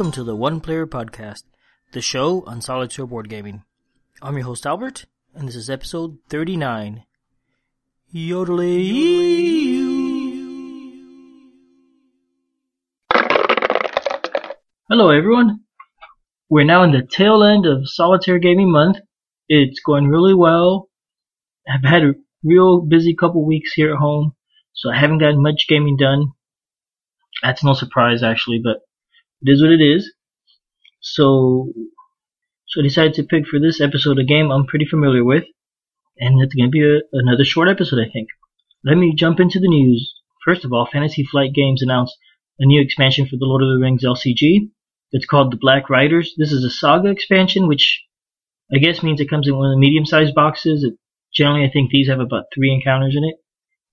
Welcome to the One Player Podcast, the show on solitaire board gaming. I'm your host Albert, and this is episode 39. Yodeling. Hello everyone. We're now in the tail end of Solitaire Gaming Month. It's going really well. I've had a real busy couple weeks here at home, so I haven't gotten much gaming done. That's no surprise actually, but it is what it is. So, so I decided to pick for this episode a game I'm pretty familiar with, and it's going to be a, another short episode, I think. Let me jump into the news. First of all, Fantasy Flight Games announced a new expansion for the Lord of the Rings LCG. It's called the Black Riders. This is a Saga expansion, which I guess means it comes in one of the medium-sized boxes. It, generally, I think these have about three encounters in it,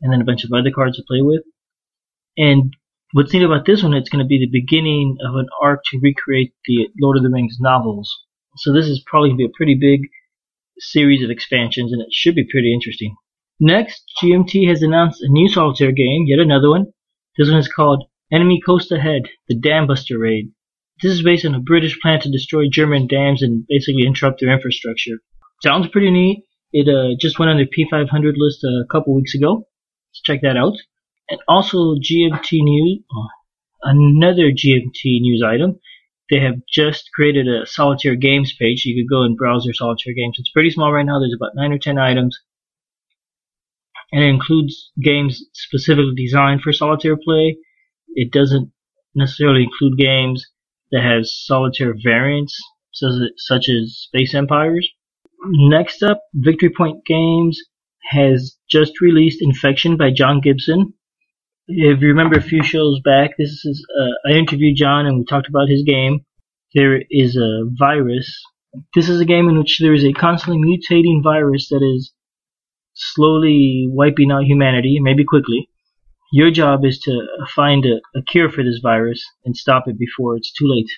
and then a bunch of other cards to play with. And what's neat about this one, it's going to be the beginning of an arc to recreate the Lord of the Rings novels. So this is probably going to be a pretty big series of expansions, and it should be pretty interesting. Next, GMT has announced a new solitaire game, yet another one. This one is called Enemy Coast Ahead, the Dam Buster Raid. This is based on a British plan to destroy German dams and basically interrupt their infrastructure. Sounds pretty neat. It uh, just went on the P500 list a couple weeks ago. Check that out. And also GMT News, uh, another GMT news item. They have just created a solitaire games page. You could go and browse their solitaire games. It's pretty small right now. There's about nine or ten items. And it includes games specifically designed for solitaire play. It doesn't necessarily include games that has solitaire variants, such as Space Empires. Next up, Victory Point Games has just released Infection by John Gibson. If you remember a few shows back, this is uh, I interviewed John and we talked about his game. There is a virus. This is a game in which there is a constantly mutating virus that is slowly wiping out humanity, maybe quickly. Your job is to find a, a cure for this virus and stop it before it's too late.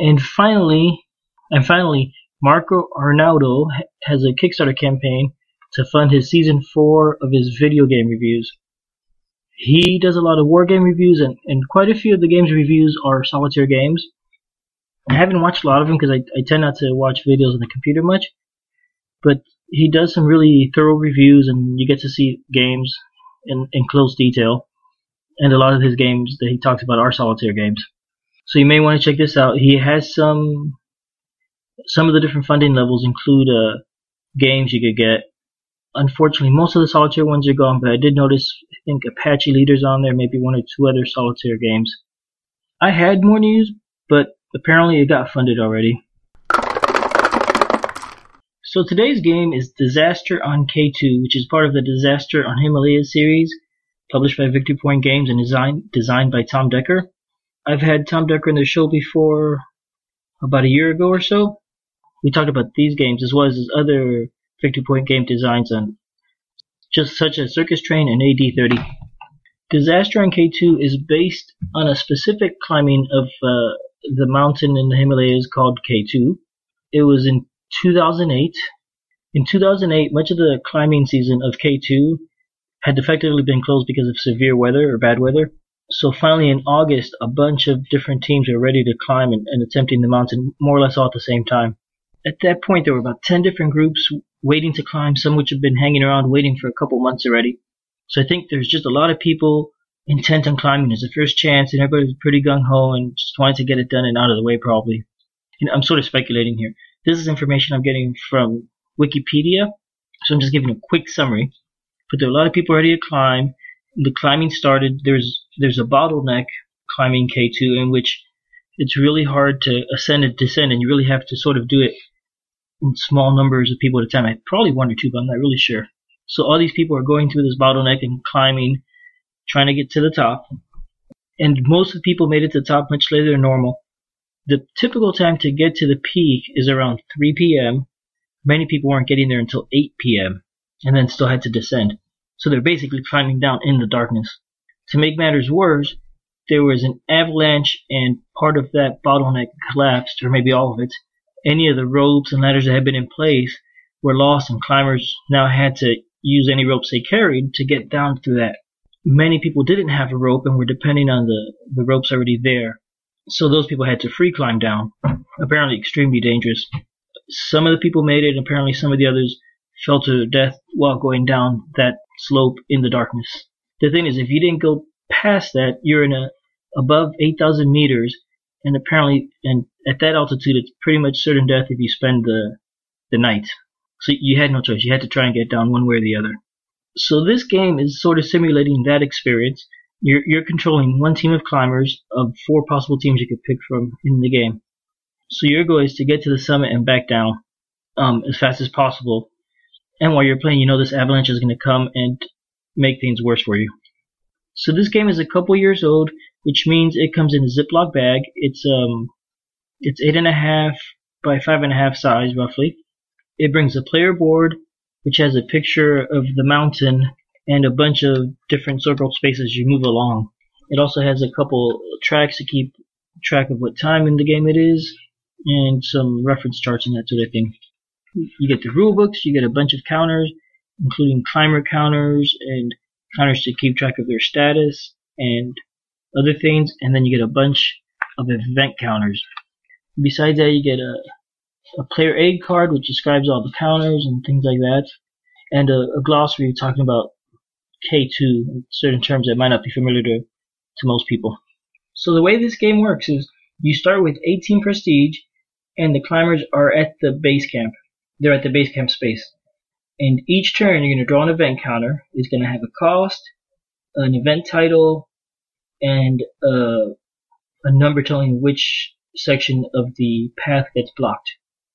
And finally, and finally, Marco Arnaudo has a Kickstarter campaign to fund his season four of his video game reviews. He does a lot of war game reviews, and, and quite a few of the games reviews are solitaire games. I haven't watched a lot of them because I, I tend not to watch videos on the computer much, but he does some really thorough reviews, and you get to see games in, in close detail. And a lot of his games that he talks about are solitaire games. So you may want to check this out. He has some some of the different funding levels include uh, games you could get. Unfortunately, most of the solitaire ones are gone, but I did notice I think Apache Leaders on there, maybe one or two other solitaire games. I had more news, but apparently it got funded already. So today's game is Disaster on K2, which is part of the Disaster on Himalayas series, published by Victory Point Games and design, designed by Tom Decker. I've had Tom Decker in the show before about a year ago or so. We talked about these games as well as his other Victory Point game designs on just such as Circus Train and AD30. Disaster on K2 is based on a specific climbing of uh, the mountain in the Himalayas called K2. It was in 2008. In 2008, much of the climbing season of K2 had effectively been closed because of severe weather or bad weather. So finally in August, a bunch of different teams were ready to climb and, and attempting the mountain more or less all at the same time. At that point, there were about 10 different groups waiting to climb, some which have been hanging around waiting for a couple months already. So I think there's just a lot of people intent on climbing. It's the first chance, and everybody's pretty gung ho and just wanted to get it done and out of the way, probably. Know, I'm sort of speculating here. This is information I'm getting from Wikipedia, so I'm just giving a quick summary. But there are a lot of people ready to climb. The climbing started. There's there's a bottleneck climbing K2 in which it's really hard to ascend and descend, and you really have to sort of do it small numbers of people at a time. I Probably one or two, but I'm not really sure. So all these people are going through this bottleneck and climbing, trying to get to the top. And most of the people made it to the top much later than normal. The typical time to get to the peak is around 3 p.m. Many people weren't getting there until 8 p.m. and then still had to descend. So they're basically climbing down in the darkness. To make matters worse, there was an avalanche and part of that bottleneck collapsed, or maybe all of it. Any of the ropes and ladders that had been in place were lost and climbers now had to use any ropes they carried to get down through that. Many people didn't have a rope and were depending on the, the ropes already there. So those people had to free climb down. Apparently extremely dangerous. Some of the people made it, and apparently some of the others fell to death while going down that slope in the darkness. The thing is, if you didn't go past that, you're in a above 8,000 meters, and apparently, and at that altitude, it's pretty much certain death if you spend the the night. So you had no choice. You had to try and get down one way or the other. So this game is sort of simulating that experience. You're, you're controlling one team of climbers of four possible teams you could pick from in the game. So your goal is to get to the summit and back down um, as fast as possible. And while you're playing, you know this avalanche is going to come and make things worse for you. So this game is a couple years old, which means it comes in a Ziploc bag. It's um, it's eight and a half by five and a half size roughly. It brings a player board, which has a picture of the mountain and a bunch of different circle spaces you move along. It also has a couple tracks to keep track of what time in the game it is, and some reference charts and that sort of thing. You get the rule books, you get a bunch of counters, including climber counters and counters to keep track of their status and other things, and then you get a bunch of event counters. Besides that, you get a, a player aid card which describes all the counters and things like that, and a, a glossary talking about K2, certain terms that might not be familiar to, to most people. So the way this game works is you start with 18 prestige, and the climbers are at the base camp. They're at the base camp space. And each turn you're going to draw an event counter. It's going to have a cost, an event title, and uh, a number telling which section of the path gets blocked.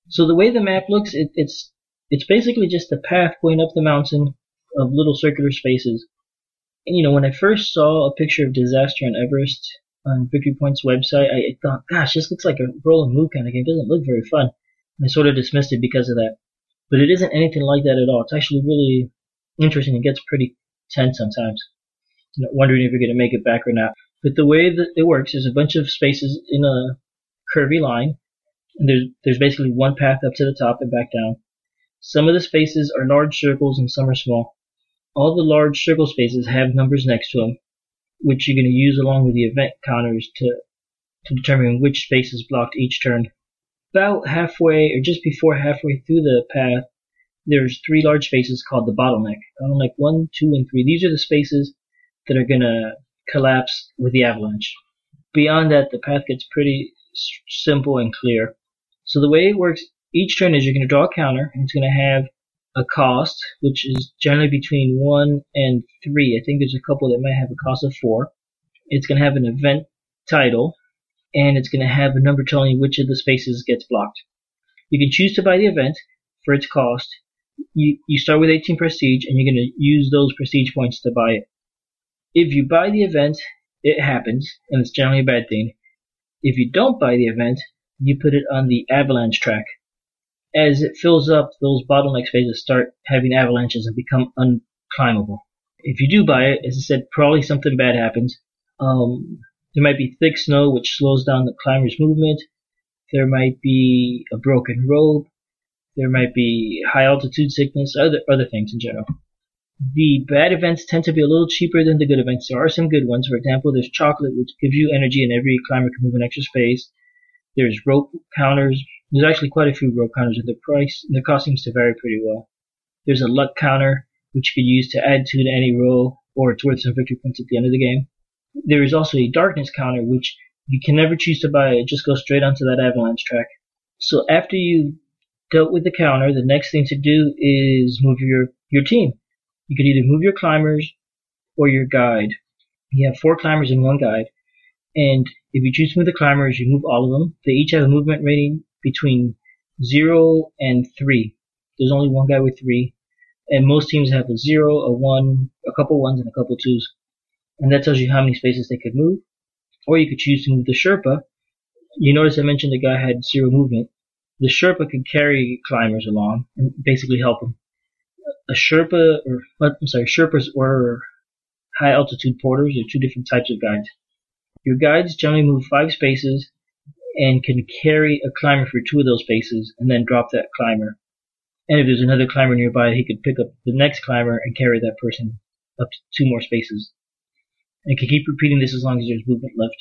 So the way the map looks, it, it's it's basically just a path going up the mountain of little circular spaces. And you know, when I first saw a picture of disaster on Everest on Victory Point's website, I, thought, gosh, this looks like a roll and move kind of game. It doesn't look very fun. And I sort of dismissed it because of that. But it isn't anything like that at all. It's actually really interesting. It gets pretty tense sometimes. Wondering if you're going to make it back or not. But the way that it works is a bunch of spaces in a curvy line. And there's, there's basically one path up to the top and back down. Some of the spaces are large circles and some are small. All the large circle spaces have numbers next to them, which you're going to use along with the event counters to, to determine which space is blocked each turn. About halfway, or just before halfway through the path, there's three large spaces called the bottleneck. Bottleneck 1, 2, and 3. These are the spaces that are going to collapse with the avalanche. Beyond that, the path gets pretty simple and clear. So the way it works each turn is you're going to draw a counter, and it's going to have a cost, which is generally between 1 and 3. I think there's a couple that might have a cost of 4. It's going to have an event title, and it's going to have a number telling you which of the spaces gets blocked. You can choose to buy the event for its cost. You, you start with 18 prestige and you're going to use those prestige points to buy it. If you buy the event, it happens, and it's generally a bad thing. If you don't buy the event, you put it on the avalanche track. As it fills up, those bottleneck spaces start having avalanches and become unclimbable. If you do buy it, as I said, probably something bad happens. Um, there might be thick snow which slows down the climber's movement. There might be a broken rope. There might be high altitude sickness, other other things in general. The bad events tend to be a little cheaper than the good events. There are some good ones. For example, there's chocolate, which gives you energy and every climber can move an extra space. There's rope counters. There's actually quite a few rope counters, and the price, the cost seems to vary pretty well. There's a luck counter, which you could use to add two to any roll, or worth some victory points at the end of the game. There is also a darkness counter, which you can never choose to buy. It just goes straight onto that avalanche track. So after you dealt with the counter, the next thing to do is move your, your team. You could either move your climbers or your guide. You have four climbers and one guide. And if you choose to move the climbers, you move all of them. They each have a movement rating between zero and three. There's only one guy with three. And most teams have a zero, a one, a couple ones, and a couple twos and that tells you how many spaces they could move. Or you could choose to move the Sherpa. You notice I mentioned the guy had zero movement. The Sherpa could carry climbers along and basically help them. A Sherpa, or I'm sorry, Sherpas or high altitude porters are two different types of guides. Your guides generally move five spaces and can carry a climber for two of those spaces and then drop that climber. And if there's another climber nearby, he could pick up the next climber and carry that person up to two more spaces. And can keep repeating this as long as there's movement left.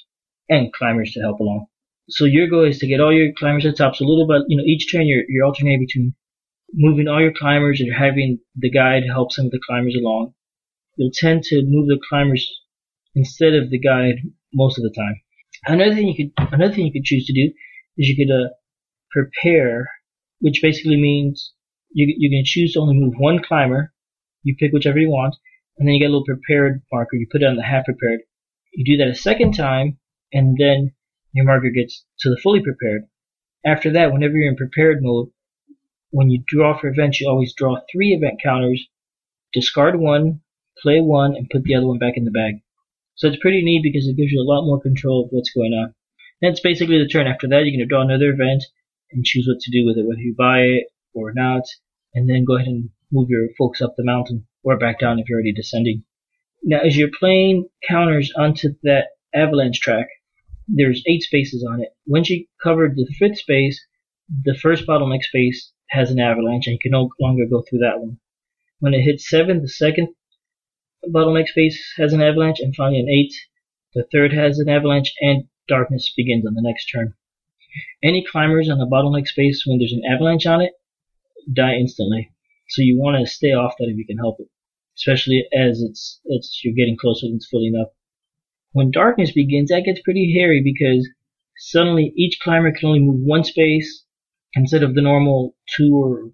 and climbers to help along. So your goal is to get all your climbers to the top. So a little bit, you know, each turn you're, you're alternating between moving all your climbers and having the guide help some of the climbers along. You'll tend to move the climbers instead of the guide most of the time. Another thing you could, another thing you could choose to do is you could uh, prepare, which basically means you, you can choose to only move one climber. You pick whichever you want, and then you get a little prepared marker. You put it on the half prepared. You do that a second time, and then your marker gets to the fully prepared. After that, whenever you're in prepared mode, when you draw for events, you always draw three event counters, discard one, play one, and put the other one back in the bag. So it's pretty neat because it gives you a lot more control of what's going on. That's basically the turn. After that, you're going to draw another event and choose what to do with it, whether you buy it or not, and then go ahead and move your folks up the mountain or back down if you're already descending. Now, as you're playing counters onto that avalanche track, there's eight spaces on it. Once you covered the fifth space, the first bottleneck space has an avalanche, and you can no longer go through that one. When it hits seven, the second bottleneck space has an avalanche, and finally an eight, the third has an avalanche, and darkness begins on the next turn. Any climbers on the bottleneck space when there's an avalanche on it die instantly. So you want to stay off that if you can help it, especially as it's it's you're getting closer and it's filling up. When darkness begins, that gets pretty hairy because suddenly each climber can only move one space instead of the normal two or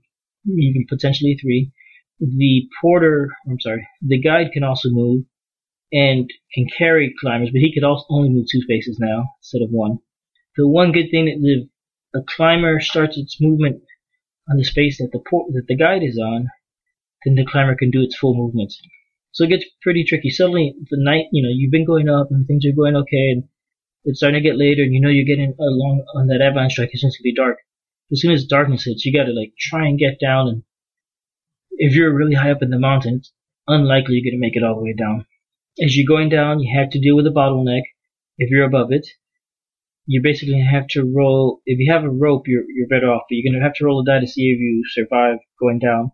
even potentially three. The porter, I'm sorry, the guide can also move and can carry climbers, but he could also only move two spaces now instead of one. The one good thing that the a climber starts its movement on the space that the port, that the guide is on, then the climber can do its full movements. So it gets pretty tricky. Suddenly, the night, you know, you've been going up and things are going okay, and it's starting to get later, and you know you're getting along on that avalanche track. It's going to be dark. As soon as darkness hits, you got to like try and get down. And if you're really high up in the mountain, it's unlikely you're to make it all the way down. As you're going down, you have to deal with a bottleneck. If you're above it, you basically have to roll. If you have a rope, you're you're better off, but you're to have to roll a die to see if you survive going down.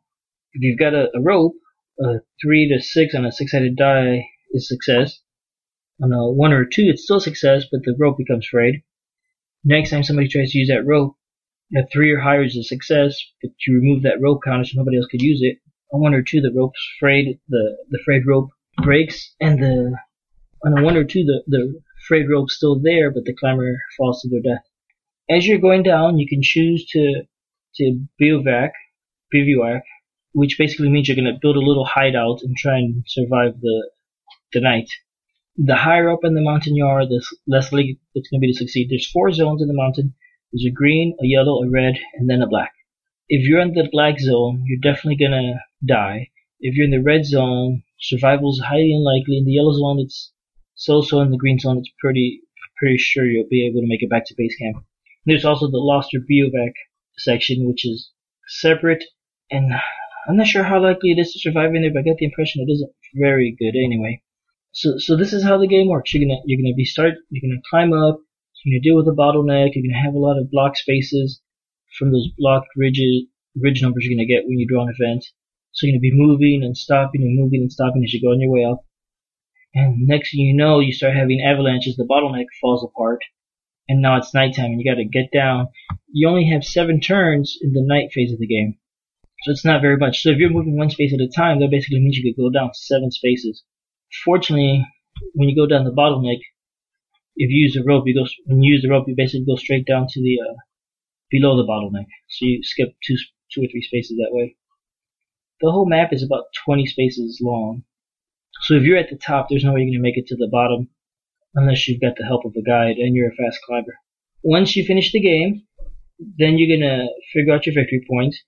If you've got a, a rope, a three to six on a six-sided die is success. On a one or a two, it's still success, but the rope becomes frayed. Next time somebody tries to use that rope, a three or higher is a success, but you remove that rope counter so nobody else could use it. On one or two, the rope's frayed, the the frayed rope breaks, and the on a one or two, the the frayed rope's still there, but the climber falls to their death. As you're going down, you can choose to to bivouac, bivouac, which basically means you're going to build a little hideout and try and survive the the night. The higher up in the mountain you are, the less likely it's going to be to succeed. There's four zones in the mountain. There's a green, a yellow, a red, and then a black. If you're in the black zone, you're definitely to die. If you're in the red zone, survival is highly unlikely. In the yellow zone, it's so-so. In the green zone, it's pretty pretty sure you'll be able to make it back to base camp. There's also the Lost or Bivouac section, which is separate and I'm not sure how likely it is to survive in there, but I get the impression it isn't very good anyway. So, so this is how the game works. You're gonna, you're gonna be start, you're gonna climb up, you're gonna deal with a bottleneck, you're gonna have a lot of block spaces from those blocked ridges, ridge numbers you're gonna get when you draw an event. So you're gonna be moving and stopping and moving and stopping as you go on your way up. And next thing you know, you start having avalanches, the bottleneck falls apart, and now it's nighttime and you gotta get down. You only have seven turns in the night phase of the game. So it's not very much. So if you're moving one space at a time, that basically means you could go down seven spaces. Fortunately, when you go down the bottleneck, if you use the rope, you go when you use the rope, you basically go straight down to the uh, below the bottleneck. So you skip two two or three spaces that way. The whole map is about 20 spaces long. So if you're at the top, there's no way you're going to make it to the bottom unless you've got the help of a guide and you're a fast climber. Once you finish the game, then you're going to figure out your victory points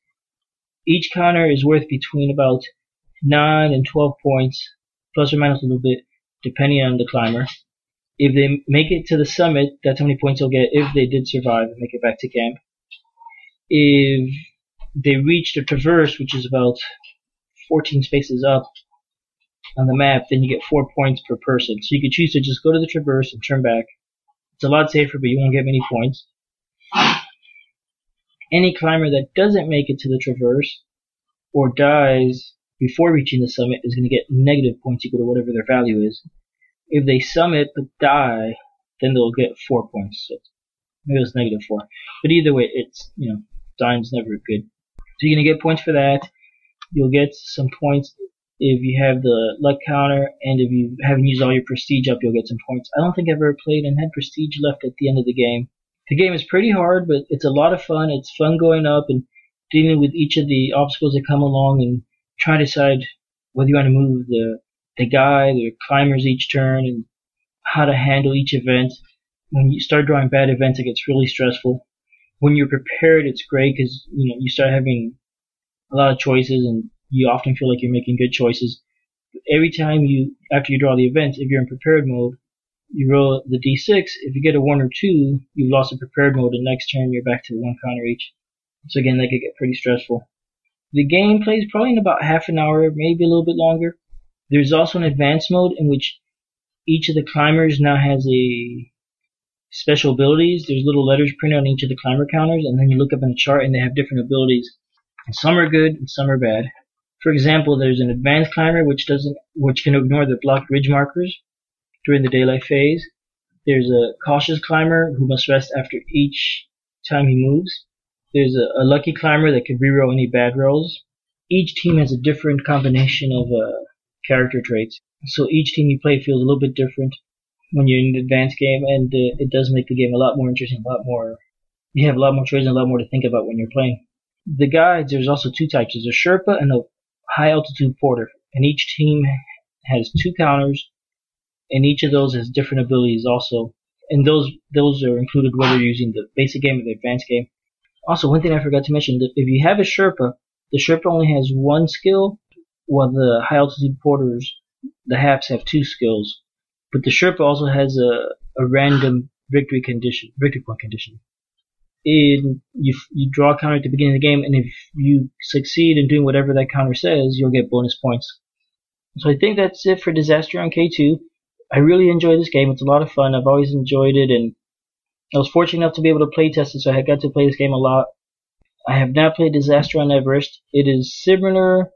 each counter is worth between about 9 and 12 points, plus or minus a little bit, depending on the climber. If they make it to the summit, that's how many points they'll get if they did survive and make it back to camp. If they reach the traverse, which is about 14 spaces up on the map, then you get 4 points per person. So you could choose to just go to the traverse and turn back. It's a lot safer, but you won't get many points. Any climber that doesn't make it to the traverse or dies before reaching the summit is going to get negative points equal to whatever their value is. If they sum summit but die then they'll get four points. Maybe it's negative four. But either way, it's you know dying's never good. So you're gonna get points for that. You'll get some points if you have the luck counter, and if you haven't used all your prestige up, you'll get some points. I don't think I've ever played and had prestige left at the end of the game. The game is pretty hard, but it's a lot of fun. It's fun going up and dealing with each of the obstacles that come along and try to decide whether you want to move the the guy, the climbers each turn, and how to handle each event. When you start drawing bad events, it gets really stressful. When you're prepared, it's great because you know you start having a lot of choices, and you often feel like you're making good choices. But every time you, after you draw the events, if you're in prepared mode, you roll the d6. If you get a one or two, you've lost the prepared mode. The next turn, you're back to one counter each. So again, that could get pretty stressful. The game plays probably in about half an hour, maybe a little bit longer. There's also an advanced mode in which each of the climbers now has a special abilities. There's little letters printed on each of the climber counters, and then you look up in the chart and they have different abilities. And some are good and some are bad. For example, there's an advanced climber which doesn't, which can ignore the blocked ridge markers during the daylight phase. There's a cautious climber who must rest after each time he moves. There's a, a lucky climber that can reroll any bad rolls. Each team has a different combination of uh, character traits, so each team you play feels a little bit different when you're in the advanced game, and uh, it does make the game a lot more interesting, a lot more. You have a lot more choices and a lot more to think about when you're playing. The guides, there's also two types. There's a Sherpa and a high altitude porter, and each team has two counters, and each of those has different abilities also. And those those are included whether you're using the basic game or the advanced game. Also, one thing I forgot to mention: if you have a Sherpa, the Sherpa only has one skill, while the high altitude porters, the Haps, have two skills. But the Sherpa also has a, a random victory condition, victory point condition. In you you draw a counter at the beginning of the game, and if you succeed in doing whatever that counter says, you'll get bonus points. So I think that's it for Disaster on K2. I really enjoy this game. It's a lot of fun. I've always enjoyed it, and I was fortunate enough to be able to play test it, so I got to play this game a lot. I have not played Disaster on Everest. It is similar.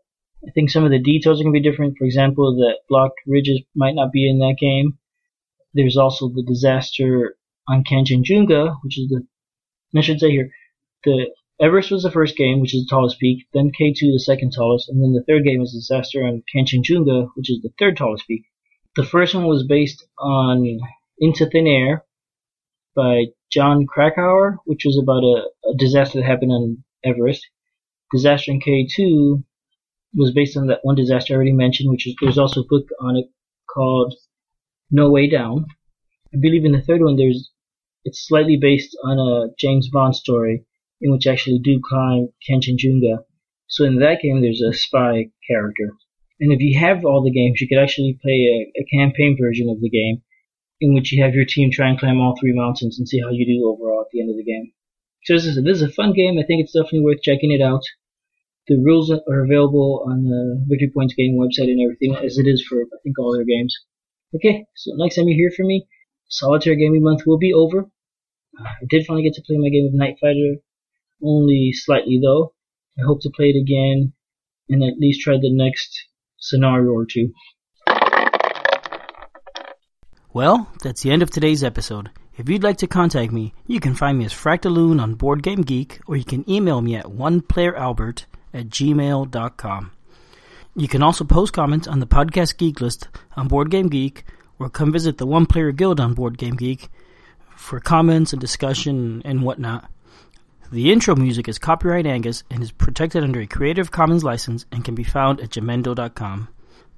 I think some of the details are going to be different. For example, that blocked ridges might not be in that game. There's also the disaster on Kanchenjunga, which is the, I should say here, the Everest was the first game, which is the tallest peak, then K2 the second tallest, and then the third game is disaster on Kanchenjunga, which is the third tallest peak. The first one was based on Into Thin Air, by Jon Krakauer, which was about a, a disaster that happened on Everest. Disaster in K2 was based on that one disaster I already mentioned, which is there's also a book on it called No Way Down. I believe in the third one there's it's slightly based on a James Bond story in which actually do climb Kanchenjunga. So in that game there's a spy character. And if you have all the games, you could actually play a, a campaign version of the game in which you have your team try and climb all three mountains and see how you do overall at the end of the game. So this is, this is a fun game. I think it's definitely worth checking it out. The rules are available on the Victory Points game website and everything, as it is for I think all their games. Okay, so next time you hear from me, Solitaire Gaming Month will be over. Uh, I did finally get to play my game of Night Fighter, only slightly though. I hope to play it again and at least try the next scenario or two. Well, that's the end of today's episode. If you'd like to contact me, you can find me as Fractaloon on Board Game Geek, or you can email me at oneplayeralbert at gmail.com. You can also post comments on the podcast geek list on Board Game Geek, or come visit the One Player Guild on Board Game Geek for comments and discussion and whatnot. The intro music is copyright Angus and is protected under a Creative Commons license and can be found at jamendo.com.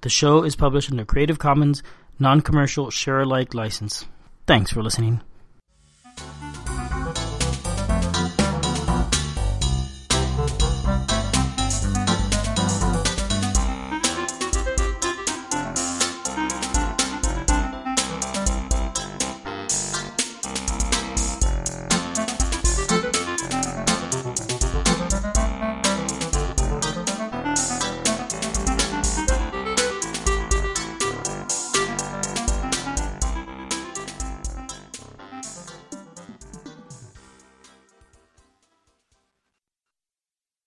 The show is published under Creative Commons non commercial share alike license. Thanks for listening.